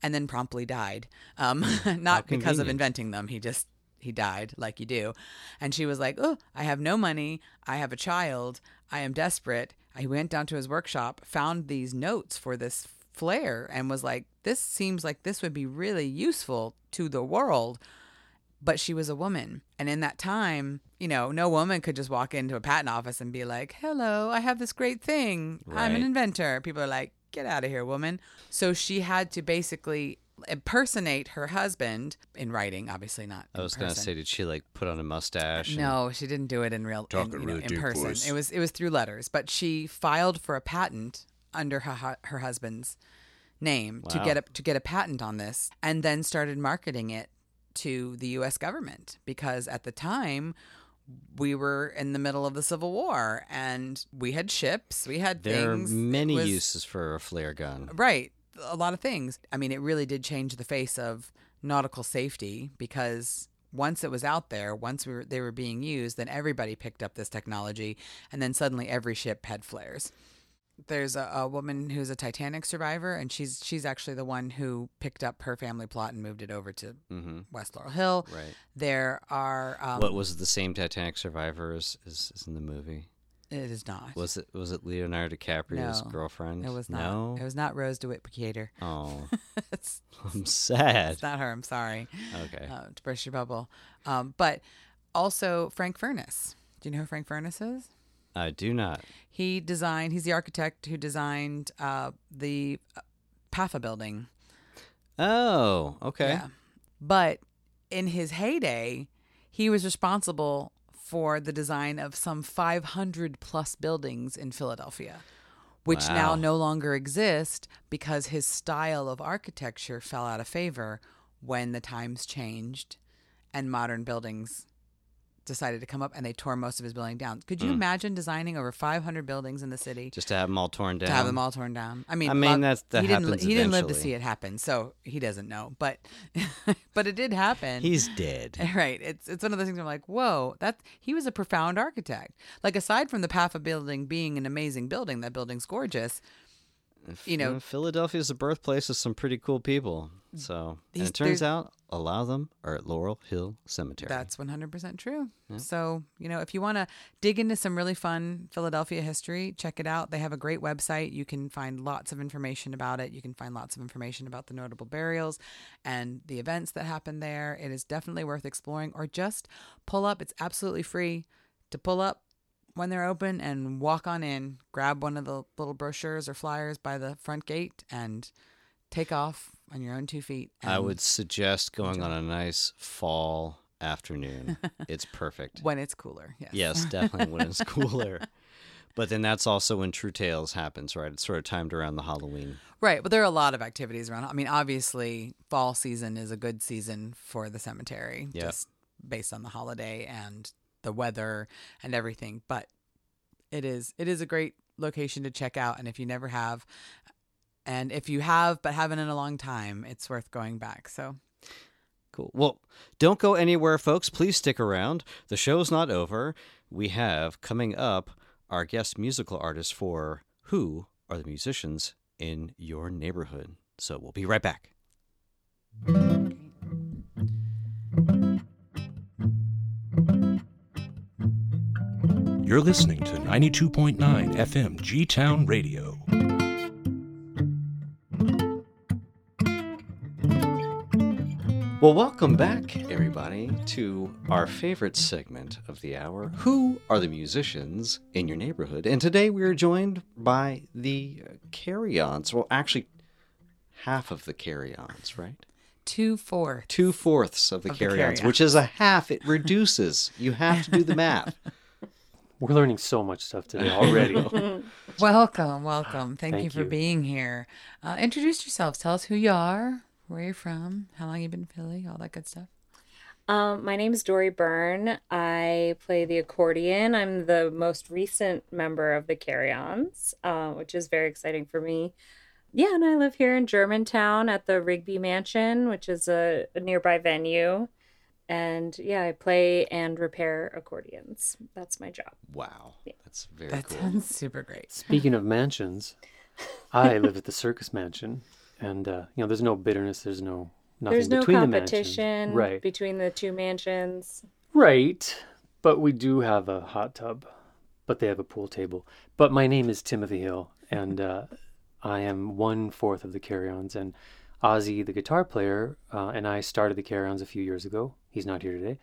and then promptly died. Um, *laughs* not because of inventing them; he just he died like you do. And she was like, "Oh, I have no money. I have a child. I am desperate." I went down to his workshop, found these notes for this flare, and was like, "This seems like this would be really useful to the world." but she was a woman. And in that time, you know, no woman could just walk into a patent office and be like, hello, I have this great thing. I'm an inventor. People are like, get out of here, woman. So she had to basically impersonate her husband in writing, obviously not. I was gonna say, did she like put on a mustache? No, she didn't do it in real in, you know, in person. voice. It was it was through letters, but she filed for a patent under her her husband's name to get a to get a patent on this, and then started marketing it to the U.S. government because at the time we were in the middle of the Civil War and we had ships, we had There things. are many was- uses for a flare gun. Right. A lot of things. I mean, it really did change the face of nautical safety because once it was out there, once we were, they were being used, then everybody picked up this technology, and then suddenly every ship had flares. There's a, a woman who's a Titanic survivor, and she's she's actually the one who picked up her family plot and moved it over to hmm West Laurel Hill. Right. There are um, what was the same Titanic survivor as, as in the movie? It is not. Was it was it Leonardo DiCaprio's No, girlfriend? it was not. No. It was not Rose DeWitt Bukater. Oh, *laughs* I'm sad. it's not her. I'm sorry. Okay. uh, to burst your bubble. Um, but also Frank Furness. Do you know who Frank Furness is? I do not. He designed. He's the architect who designed uh, the uh, PAFA building. Oh, okay. Yeah. But in his heyday, he was responsible for the design of some 500 plus buildings in Philadelphia, which now no longer exist because his style of architecture fell out of favor when the times changed and modern buildings decided to come up and they tore most of his building down. Could you hmm. imagine designing over 500 buildings in the city? Just to have them all torn down. to have them all torn down. I mean, I mean, that's- that he didn't. happens He didn't live to see it happen, so he doesn't know. But, *laughs* but it did happen. He's dead. *laughs* right. It's it's one of those things. Where I'm like, whoa, that he was a profound architect. Like aside from the PAFA building being an amazing building, that building's gorgeous. You know, Philadelphia is the birthplace of some pretty cool people. So, and These- it turns out a lot of them are at Laurel Hill Cemetery. That's 100% true. So, you know, if you want to dig into some really fun Philadelphia history, check it out. They have a great website. You can find lots of information about it. You can find lots of information about the notable burials and the events that happened there. It is definitely worth exploring or just pull up. It's absolutely free to pull up when they're open and walk on in, grab one of the little brochures or flyers by the front gate and take off on your own two feet. I would suggest going on a nice fall afternoon. *laughs* it's perfect. when it's cooler. Yes. Yes, definitely when it's *laughs* cooler. But then that's also when True Tales happens, right? It's sort of timed around the Halloween. Right, but there are a lot of activities around. I mean, obviously, fall season is a good season for the cemetery, Yeah. just based on the holiday and the weather and everything. But it is it is a great location to check out, and if you never have, and if you have but haven't in a long time, it's worth going back. So Cool. Well, don't go anywhere, folks. Please stick around. The show's not over. We have coming up our guest musical artist for Who Are the Musicians in Your Neighborhood. So we'll be right back. You're listening to 92.9 FM G Town Radio. Well, welcome back, everybody, to our favorite segment of the hour Who are the musicians in your neighborhood? And today we are joined by the uh, carry ons. Well, actually, half of the carry ons, right? two four. Two fourths of the Of carry ons, carry-ons. which is a half. It reduces. You have to do the math. *laughs* We're learning so much stuff *laughs* today already. Welcome, welcome. Thank, you for you. being here. Uh, introduce yourselves. Tell us who you are, where you're from, how long you've been in Philly, all that good stuff. Um, my name is Dory Byrne. I play the accordion. I'm the most recent member of the Carry Ons, uh, which is very exciting for me. Yeah, and I live here in Germantown at the Rigby Mansion, which is a, a nearby venue. And yeah, I play and repair accordions. That's my job. Wow. That's very That cool. sounds super great. Speaking of mansions, I *laughs* live at the Circus Mansion, and uh, you know, there's no bitterness. There's no nothing There's no between competition the mansions. right? between the two mansions. Right, but we do have a hot tub, but they have a pool table. But my name is Timothy Hill, and uh, I am one fourth of the Carry-Ons. And Ozzy, the guitar player, uh, and I started the Carry-Ons a few years ago. He's not here today.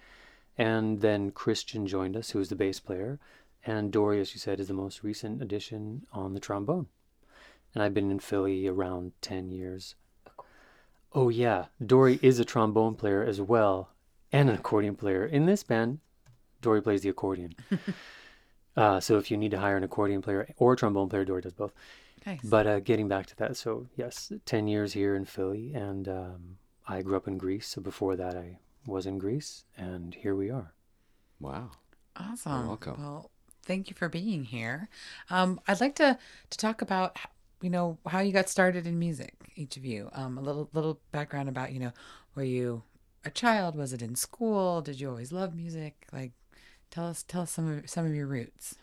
And then Christian joined us, who is the bass player, and Dory, as you said, is the most recent addition on the trombone. And I've been in Philly around ten years. Oh yeah, Dory is a trombone player as well, and an accordion player. In this band, Dory plays the accordion. *laughs* uh, so if you need to hire an accordion player or a trombone player, Dory does both. Nice. But uh, getting back to that, so yes, 10 years here in Philly, and um, I grew up in Greece. So before that, I was in Greece, and here we are. Wow. Awesome. welcome. Well, thank you for being here. Um, I'd like to to talk about you know how you got started in music. Each of you, um, a little little background about you know were you a child? Was it in school? Did you always love music? Like, tell us tell us some of some of your roots.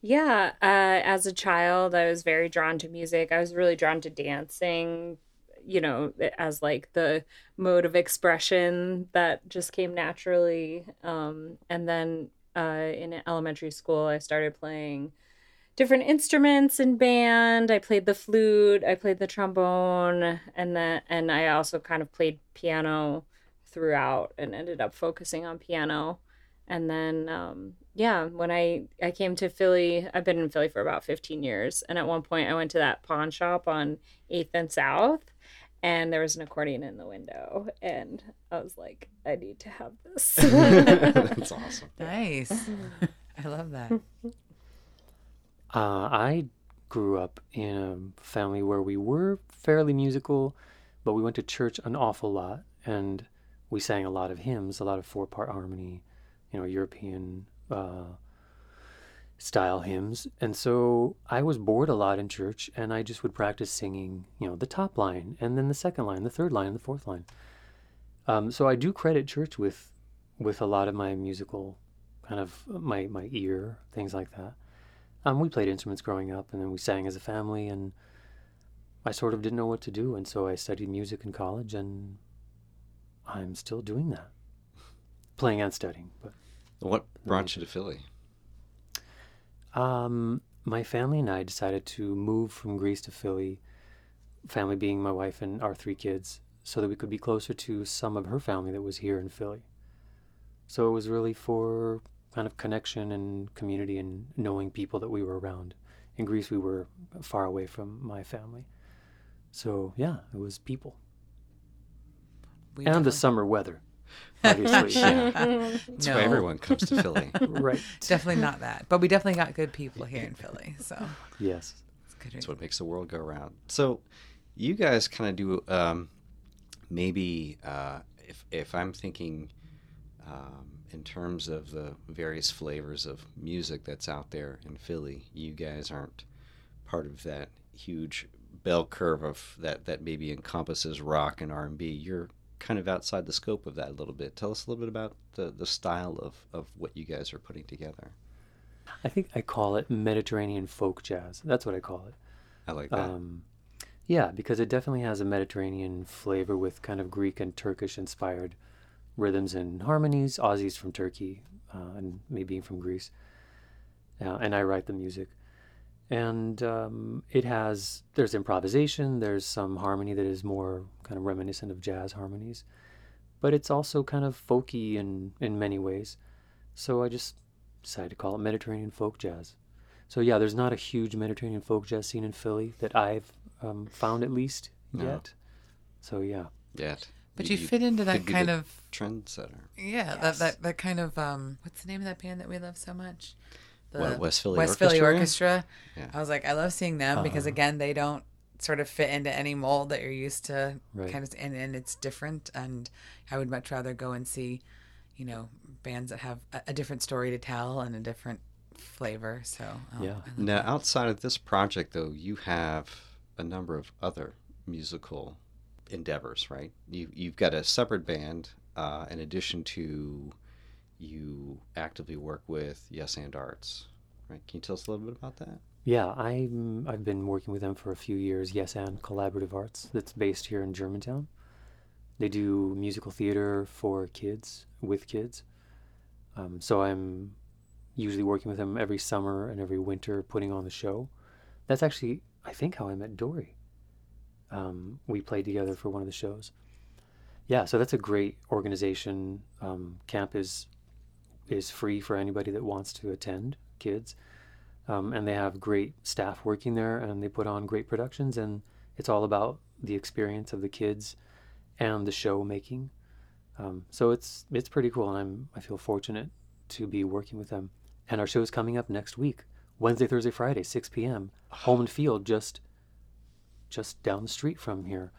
Yeah, uh, as a child, I was very drawn to music. I was really drawn to dancing, you know, as like the mode of expression that just came naturally. Um, and then uh, in elementary school, I started playing different instruments in band. I played the flute, I played the trombone, and then and I also kind of played piano throughout and ended up focusing on piano. And then um, yeah, when I I came to Philly, I've been in Philly for about 15 years, and at one point I went to that pawn shop on 8th and South, and there was an accordion in the window, and I was like, I need to have this. *laughs* *laughs* That's awesome. Nice. I love that. *laughs* Uh, I grew up in a family where we were fairly musical, but we went to church an awful lot, and we sang a lot of hymns, a lot of four-part harmony, you know, European uh, style hymns. And so I was bored a lot in church, and I just would practice singing, you know, the top line, and then the second line, the third line, the fourth line. Um, so I do credit church with with a lot of my musical kind of my my ear, things like that. Um, we played instruments growing up, and then we sang as a family, and I sort of didn't know what to do, and so I studied music in college, and I'm still doing that, playing and studying. But What brought you to Philly? um, my family and I decided to move from Greece to Philly, family being my wife and our three kids, so that we could be closer to some of her family that was here in Philly. So it was really for kind of connection and community and knowing people that we were around. In Greece, we were far away from my family. So yeah, it was people We and the summer weather. Obviously, *laughs* yeah. That's No. why everyone comes to Philly. *laughs* right. definitely not that, but we definitely got good people here in Philly. So Yes. it's good. That's what makes the world go round. So, you guys kind of do um, maybe uh, if if I'm thinking um, in terms of the various flavors of music that's out there in Philly, you guys aren't part of that huge bell curve of that that maybe encompasses rock and R&B. You're kind of outside the scope of that a little bit. Tell us a little bit about the, the style of, of what you guys are putting together. I think I call it Mediterranean folk jazz. That's what I call it. I like that. Um, yeah, because it definitely has a Mediterranean flavor with kind of Greek and Turkish inspired rhythms and harmonies. Ozzy's from Turkey, uh, and me being from Greece. Uh, and I write the music. And um, it has, there's improvisation, there's some harmony that is more kind of reminiscent of jazz harmonies. But it's also kind of folky in, in many ways. So I just decided to call it Mediterranean folk jazz. So yeah, there's not a huge Mediterranean folk jazz scene in Philly that I've um, found at least No. yet. So yeah, Yet. But you, fit into that kind the of trendsetter. yeah, that, that that kind of um, what's the name of that band that we love so much? The What, West Philly West Philly Orchestra? Orchestra. Yeah. I was like, I love seeing them because Uh-huh. again, they don't sort of fit into any mold that you're used to. Right. Kind of, and, and it's different. And I would much rather go and see, you know, bands that have a, a different story to tell and a different flavor. So um, Yeah. Now, that. outside of this project, though, you have a number of other musical endeavors, right? You you've got a separate band, uh, in addition to you actively work with Yes and Arts, right? Can you tell us a little bit about that? yeah. I'm I've been working with them for a few years. Yes, and Collaborative Arts that's based here in Germantown. They do musical theater for kids with kids. Um, so I'm usually working with them every summer and every winter, putting on the show. That's actually I think how I met Dory. Um, we played together for one of the shows. Yeah, so that's a great organization. Um, camp is is free for anybody that wants to attend, kids, um, and they have great staff working there, and they put on great productions, and it's all about the experience of the kids and the show making. Um, so it's it's pretty cool, and I'm I feel fortunate to be working with them. And our show is coming up next week, Wednesday, Thursday, Friday, 6 p.m. Home and Field, just just down the street from here.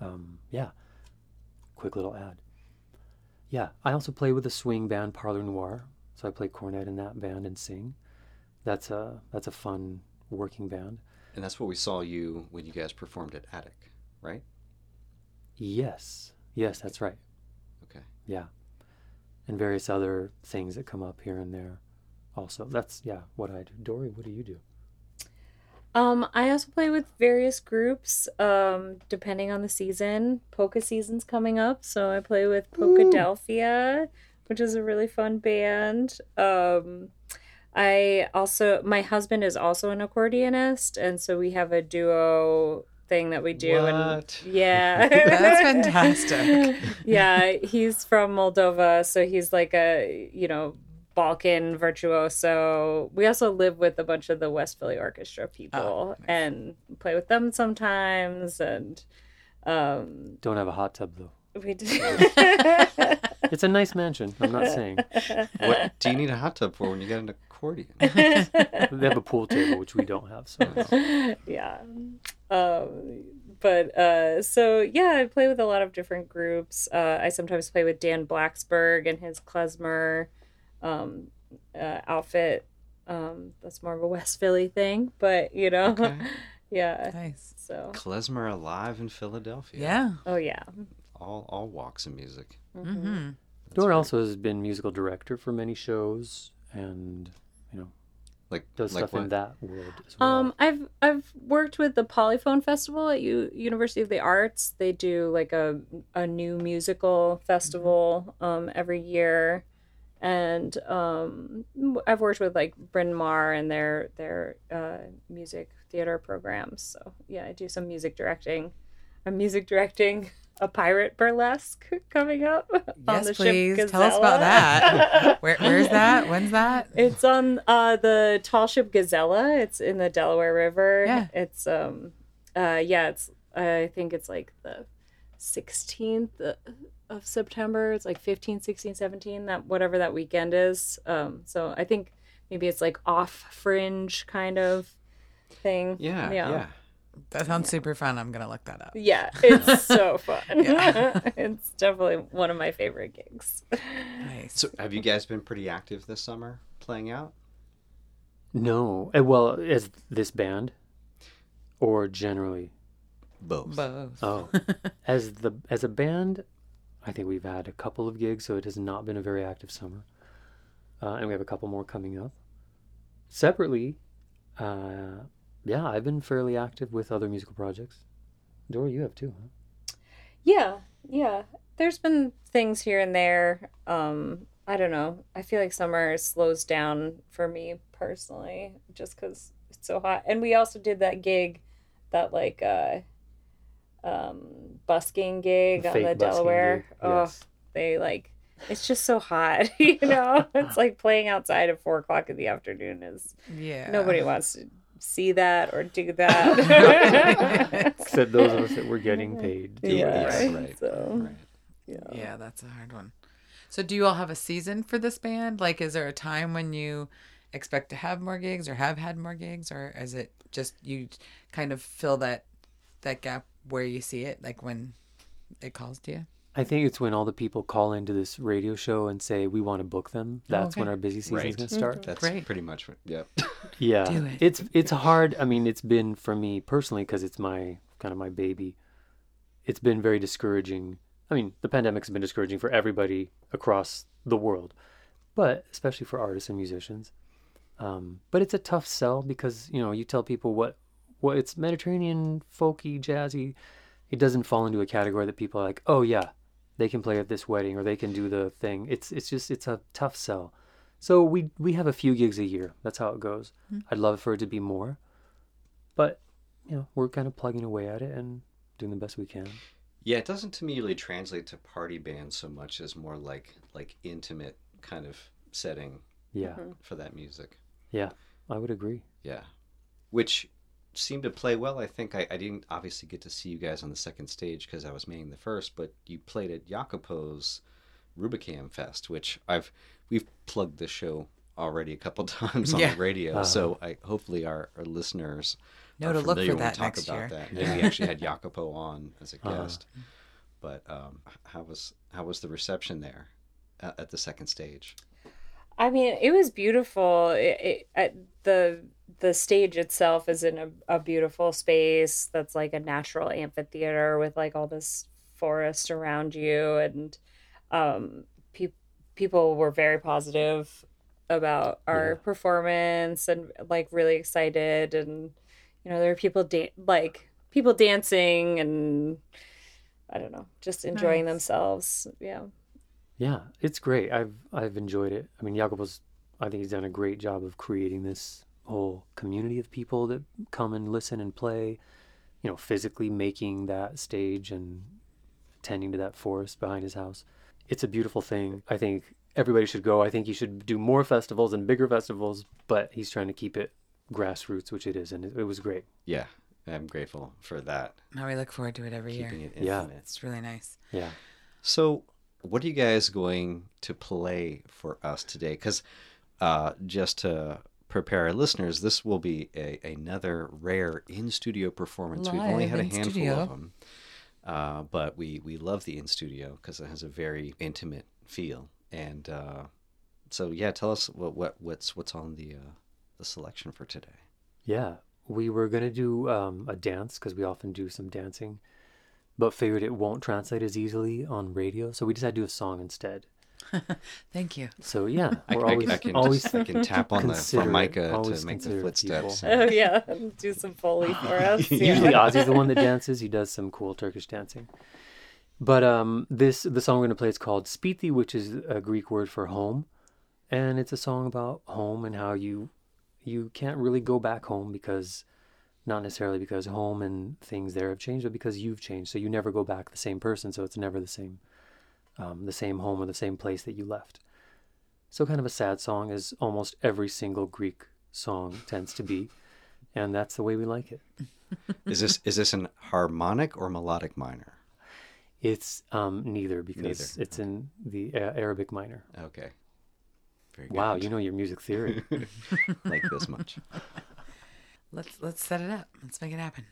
Um, yeah, quick little ad. Yeah, I also play with a swing band, Parlor Noir. So I play cornet in that band and sing. That's a that's a fun working band. And that's what we saw you when you guys performed at Attic, right? Yes, yes, that's right. Okay. Yeah, and various other things that come up here and there. Also, that's yeah what I do. Dory, what do you do? Um, I also play with various groups, um, depending on the season. Polka season's coming up, so I play with Polkadelphia, which is a really fun band. Um, I also my husband is also an accordionist, and so we have a duo thing that we do. What? And yeah, *laughs* That's *laughs* fantastic. yeah, he's from Moldova, so he's like a you know Balkan virtuoso. We also live with a bunch of the West Philly Orchestra people Oh, nice. and play with them sometimes. And um, Don't have a hot tub though. we do. *laughs* It's a nice mansion. I'm not saying What do you need a hot tub for when you get an accordion? *laughs* they have a pool table, which we don't have. So it's- *laughs* yeah. Um, but uh, so yeah, I play with a lot of different groups. Uh, I sometimes play with Dan Blacksberg and his klezmer um, uh, outfit. Um, that's more of a *laughs* West Philly thing, but you know, Okay. *laughs* yeah. nice. So Klezmer alive in Philadelphia. Yeah. oh yeah, All all walks of music. Mm-hmm. That's Dory great. also has been musical director for many shows, and you know like does like stuff in that world as well. Um, I've I've worked with the Polyphone Festival at U- University of the Arts. They do like a a new musical festival um, every year, and um, I've worked with like Bryn Mawr and their their uh, music theater programs. So yeah, I do some music directing. I'm music directing a pirate burlesque *laughs* coming up on Yes, the please. ship Tell us about that. *laughs* Where, where's that? When's that? It's on uh, the tall ship Gazela. It's in the Delaware River. Yeah. It's um, uh, yeah. It's I think it's like the 16th of September. It's like 15, 16, 17, that whatever that weekend is. Um, so I think maybe it's like off fringe kind of thing. Yeah, Yeah. yeah. That sounds super fun. I'm gonna look that up. Yeah, it's so *laughs* fun. *laughs* It's definitely one of my favorite gigs. Nice. So, have you guys been pretty active this summer playing out? No, uh, well, as this band, or generally. Both. Both. Oh, *laughs* as the as a band, I think we've had a couple of gigs, so it has not been a very active summer, uh, and we have a couple more coming up. Separately, uh, yeah, I've been fairly active with other musical projects. Dora, you have too, huh? Yeah, yeah. There's been things here and there. Um, I don't know. I feel like summer slows down for me personally, just because it's so hot. And we also did that gig, that like uh, um, busking gig on the Delaware. gig, Oh, yes. they like it's just so hot. *laughs* You know, it's like playing outside at four o'clock in the afternoon is Yeah. nobody wants to see that or do that. *laughs* Except those of us that were getting *laughs* paid. to Yeah, right, right, right, so- right. yeah. Yeah, that's a hard one. So, do you all have a season for this band? Like, is there a time when you expect to have more gigs, or have had more gigs, or is it just you kind of fill that that gap where you see it, like when it calls to you? I think it's when all the people call into this radio show and say we want to book them. That's when okay. our busy season's Right. going to start. That's Great. pretty much what. Yep. *laughs* Yeah, Do it. it's it's hard. I mean, it's been for me personally because it's my kind of my baby. It's been very discouraging. I mean, the pandemic's been discouraging for everybody across the world, but especially for artists and musicians. Um, but it's a tough sell because you know you tell people what what it's Mediterranean, folky, jazzy. It doesn't fall into a category that people are like, oh yeah, they can play at this wedding or they can do the thing. It's it's just it's a tough sell. So we we have a few gigs a year. That's how it goes. Hmm. I'd love for it to be more, but you know we're kind of plugging away at it and doing the best we can. Yeah, it doesn't to me really translate to party band so much as more like like intimate kind of setting Yeah, mm-hmm. for that music. yeah, I would agree. Yeah, which seemed to play well. I think I, I didn't obviously get to see you guys on the second stage because I was mainly the first, but you played at Jacopo's Rubicam Fest, which I've we've plugged the show already a couple *laughs* times on Yeah. the radio. Uh-huh. So I hopefully our, our listeners Know to look familiar for when we that talk next about year. that. *laughs* And we actually had Jacopo on as a Uh-huh. guest. But um, how was how was the reception there at, at the second stage? I mean, it was beautiful. It, it, at the the stage itself is in a, a beautiful space that's like a natural amphitheater with like all this forest around you, and um, pe- people were very positive about our Yeah. performance and like really excited, and you know there were people da- like people dancing and I don't know, just enjoying Nice. themselves. Yeah. Yeah, it's great. I've I've enjoyed it. I mean, Jacopo's. I think he's done a great job of creating this whole community of people that come and listen and play. You know, physically making that stage and tending to that forest behind his house. It's a beautiful thing. I think everybody should go. I think he should do more festivals and bigger festivals, but he's trying to keep it grassroots, which it is, and it, it was great. Yeah, I'm grateful for that. Now we look forward to it every Keeping year. it Yeah. It's really nice. Yeah. So, what are you guys going to play for us today? Because uh, just to prepare our listeners, this will be a, another rare in studio performance. We've only had a handful studio. of them, uh, but we we love the in studio because it has a very intimate feel. And uh, so, yeah, tell us what, what what's what's on the uh, the selection for today. Yeah, we were gonna do um, a dance because we often do some dancing, but figured it won't translate as easily on radio, so we decided to do a song instead. *laughs* Thank you. So yeah, *laughs* we're I- always I can always just, I can tap on the consider it. formica to make the footsteps. people. Oh yeah, *laughs* do some foley for us. Yeah. usually Ozzy's the one that dances. He does some cool Turkish dancing. But um, this the song we're gonna play is called Spiti, which is a Greek word for home, and it's a song about home and how you you can't really go back home because not necessarily because home and things there have changed, but because you've changed. So you never go back the same person. So it's never the same um, the same home or the same place that you left. So kind of a sad song, as almost every single Greek song tends to be, and that's the way we like it. *laughs* Is this is this an harmonic or melodic minor? It's um, neither because Neither. it's in the uh, Arabic minor. Okay. Very good. Wow, you know your music theory. *laughs* like this much. *laughs* Let's let's set it up. Let's make it happen.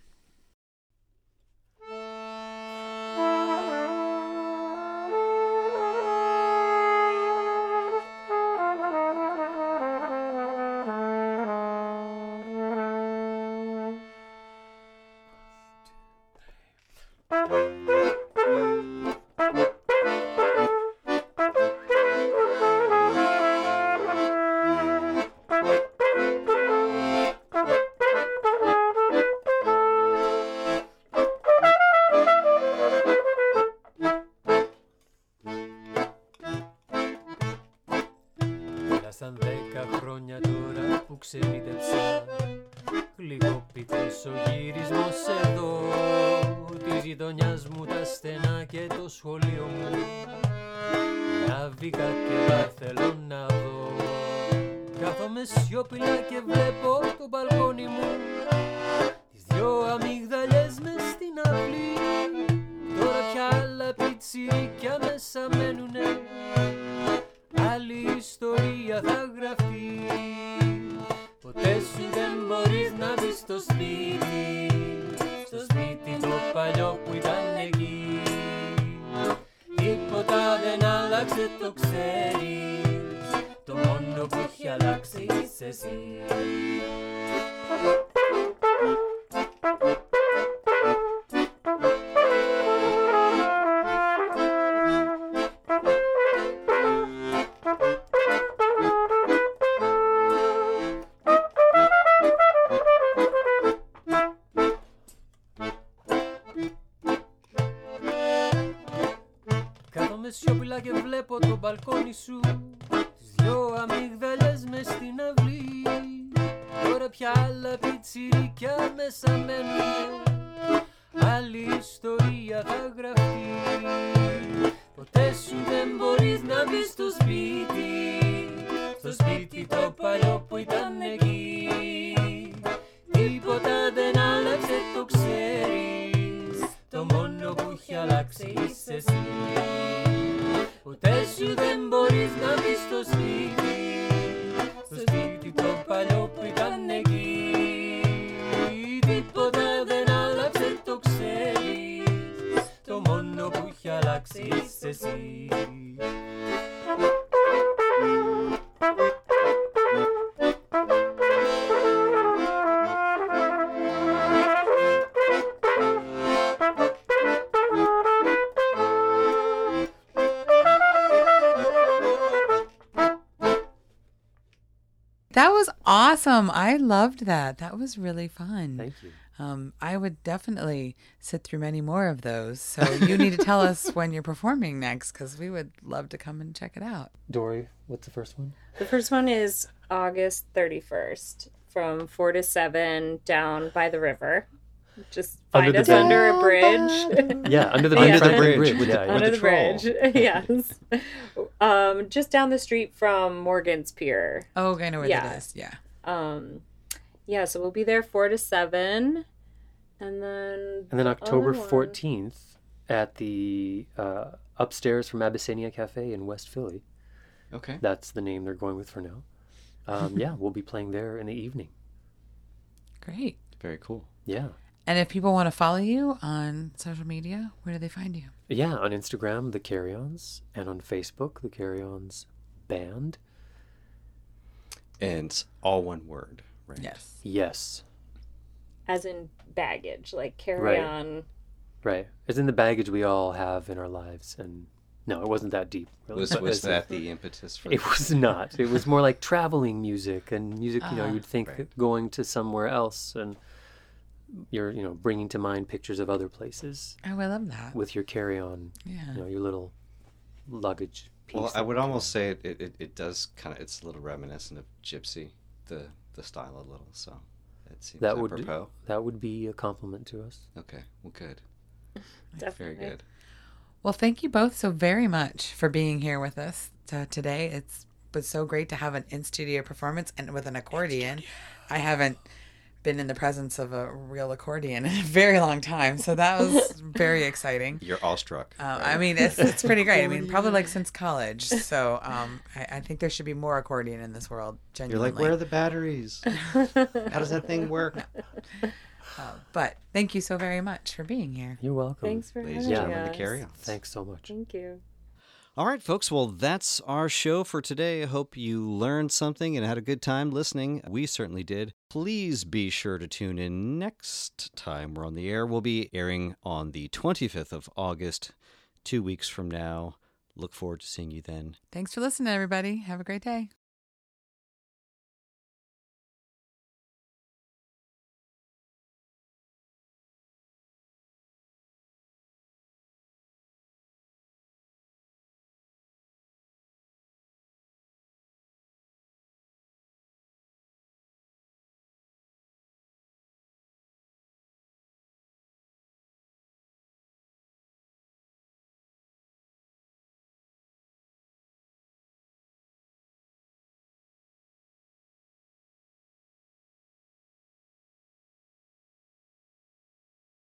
的。Loved that. That was really fun. Thank you. Um, I would definitely sit through many more of those. So you need to tell *laughs* us when you're performing next because we would love to come and check it out. Dory, what's the first one? The first one is August 31st from 4 to 7 down by the river. Just Under find the us bridge. under a bridge. Yeah, under the, Under the Franklin bridge with the- yeah, yeah. under the the, bridge. *laughs* yes. Um, just down the street from Morgan's Pier. Oh, I know where Yeah. that is. Yeah. Um, yeah, so we'll be there 4 to 7. And then. And then the October 14th at the uh, upstairs from Abyssinia Cafe in West Philly. Okay. That's the name they're going with for now. Um, *laughs* yeah, we'll be playing there in the evening. Great. Very cool. Yeah. And if people want to follow you on social media, where do they find you? Yeah, on Instagram, The Carry Ons, and on Facebook, The Carry Ons Band. And it's all one word, right? Yes. Yes, As in baggage, like carry Right. on. right. It's in the baggage we all have in our lives. And no, it wasn't that deep. Really. Was was that the impetus for It was *laughs* not. It was more like traveling music and music, you know, Ah, you'd think right. going to somewhere else and you're, you know, bringing to mind pictures of other places Oh, I love that. with your carry on, Yeah. you know, your little luggage piece. Well, I would you almost say it, it, it, it does kind of it's a little reminiscent of Gypsy, the the style a little. So it seems That would- apropos. That would be a compliment to us. Okay, well, good, *laughs* Definitely. very good. Well, thank you both so very much for being here with us uh, today. It's was so great to have an in studio performance and with an accordion. I haven't been in the presence of a real accordion in a very long time. So that was *laughs* very exciting. You're awestruck. Uh, I mean, it's, it's pretty great. I mean, probably like since college. So um, I, I think there should be more accordion in this world. genuinely. You're like, where are the batteries? How does that thing work? *laughs* Uh, but thank you so very much for being here. You're welcome. Thanks for Ladies having and gentlemen, us. the carry on. Thanks so much. Thank you. All right, folks. Well, that's our show for today. I hope you learned something and had a good time listening. We certainly did. Please be sure to tune in next time we're on the air. We'll be airing on the 25th of August, two weeks from now. Look forward to seeing you then. Thanks for listening, everybody. Have a great day.